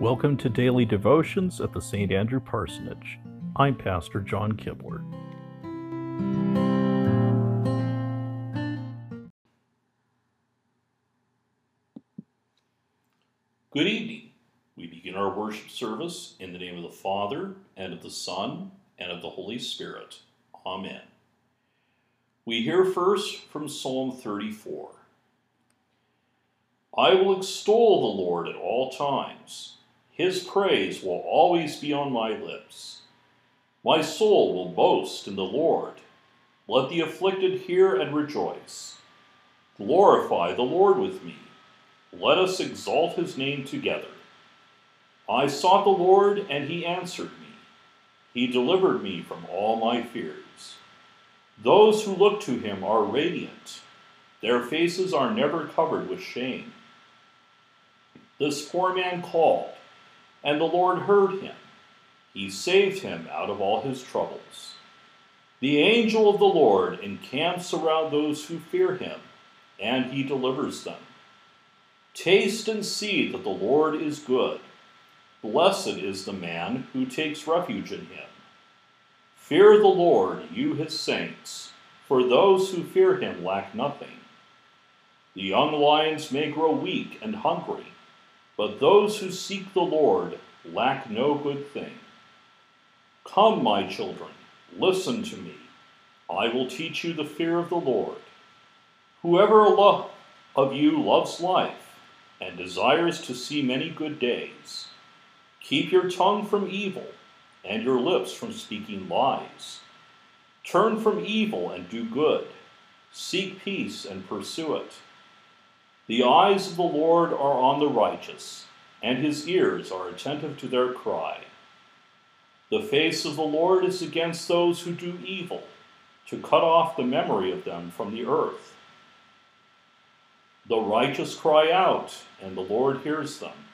Welcome to Daily Devotions at the St. Andrew Parsonage. I'm Pastor John Kibler. Good evening. We begin our worship service in the name of the Father, and of the Son, and of the Holy Spirit. Amen. We hear first from Psalm 34. I will extol the Lord at all times. His praise will always be on my lips. My soul will boast in the Lord. Let the afflicted hear and rejoice. Glorify the Lord with me. Let us exalt his name together. I sought the Lord, and he answered me. He delivered me from all my fears. Those who look to him are radiant, their faces are never covered with shame. This poor man called, and the Lord heard him. He saved him out of all his troubles. The angel of the Lord encamps around those who fear him, and he delivers them. Taste and see that the Lord is good. Blessed is the man who takes refuge in him. Fear the Lord, you his saints, for those who fear him lack nothing. The young lions may grow weak and hungry but those who seek the Lord lack no good thing. Come, my children, listen to me. I will teach you the fear of the Lord. Whoever of you loves life and desires to see many good days, keep your tongue from evil and your lips from speaking lies. Turn from evil and do good. Seek peace and pursue it. The eyes of the Lord are on the righteous, and his ears are attentive to their cry. The face of the Lord is against those who do evil, to cut off the memory of them from the earth. The righteous cry out, and the Lord hears them.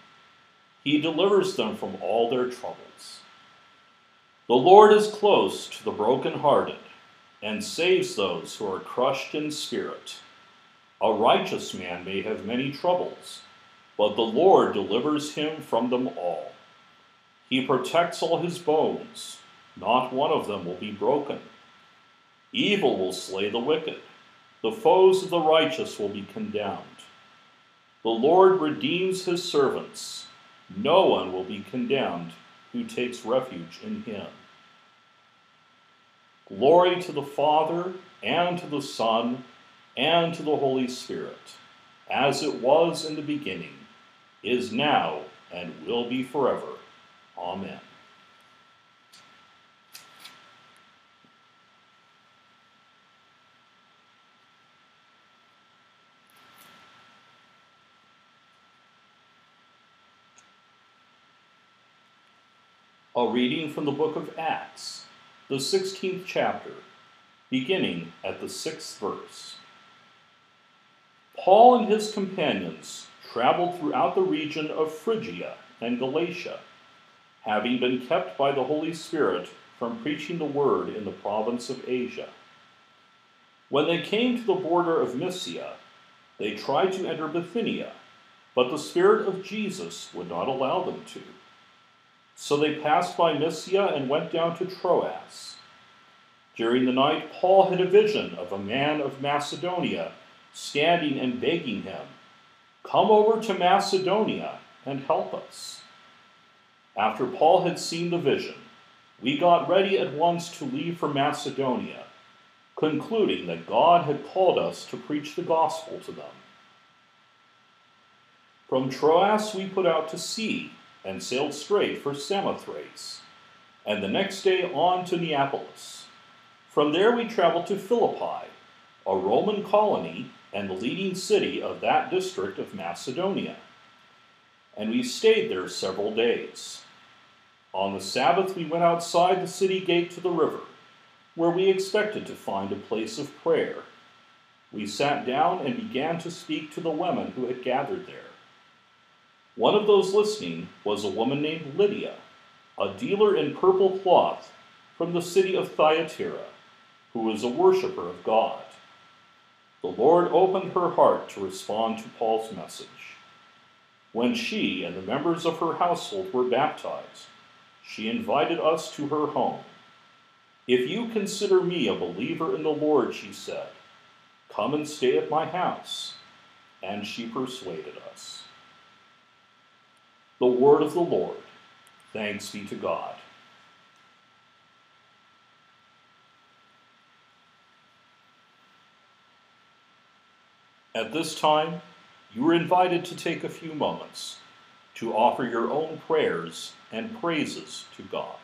He delivers them from all their troubles. The Lord is close to the brokenhearted, and saves those who are crushed in spirit. A righteous man may have many troubles, but the Lord delivers him from them all. He protects all his bones, not one of them will be broken. Evil will slay the wicked, the foes of the righteous will be condemned. The Lord redeems his servants, no one will be condemned who takes refuge in him. Glory to the Father, and to the Son, and to the Holy Spirit, as it was in the beginning, is now, and will be forever. Amen. A reading from the book of Acts, the 16th chapter, beginning at the 6th verse. Paul and his companions traveled throughout the region of Phrygia and Galatia, having been kept by the Holy Spirit from preaching the word in the province of Asia. When they came to the border of Mysia, they tried to enter Bithynia, but the Spirit of Jesus would not allow them to. So they passed by Mysia and went down to Troas. During the night, Paul had a vision of a man of Macedonia standing and begging him, Come over to Macedonia and help us. After Paul had seen the vision, we got ready at once to leave for Macedonia, concluding that God had called us to preach the gospel to them. From Troas we put out to sea and sailed straight for Samothrace, and the next day on to Neapolis. From there we traveled to Philippi, a Roman colony and the leading city of that district of Macedonia. And we stayed there several days. On the Sabbath, we went outside the city gate to the river, where we expected to find a place of prayer. We sat down and began to speak to the women who had gathered there. One of those listening was a woman named Lydia, a dealer in purple cloth from the city of Thyatira, who was a worshiper of God. The Lord opened her heart to respond to Paul's message. When she and the members of her household were baptized, she invited us to her home. If you consider me a believer in the Lord, she said, come and stay at my house. And she persuaded us. The word of the Lord. Thanks be to God. At this time, you are invited to take a few moments to offer your own prayers and praises to God.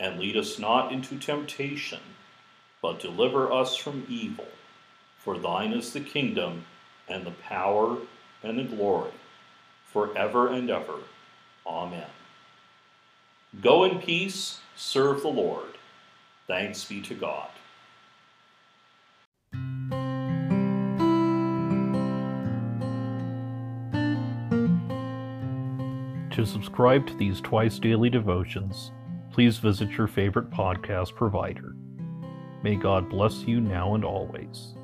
and lead us not into temptation, but deliver us from evil. For thine is the kingdom, and the power, and the glory, forever and ever. Amen. Go in peace, serve the Lord. Thanks be to God. To subscribe to these twice daily devotions, please visit your favorite podcast provider. May God bless you now and always.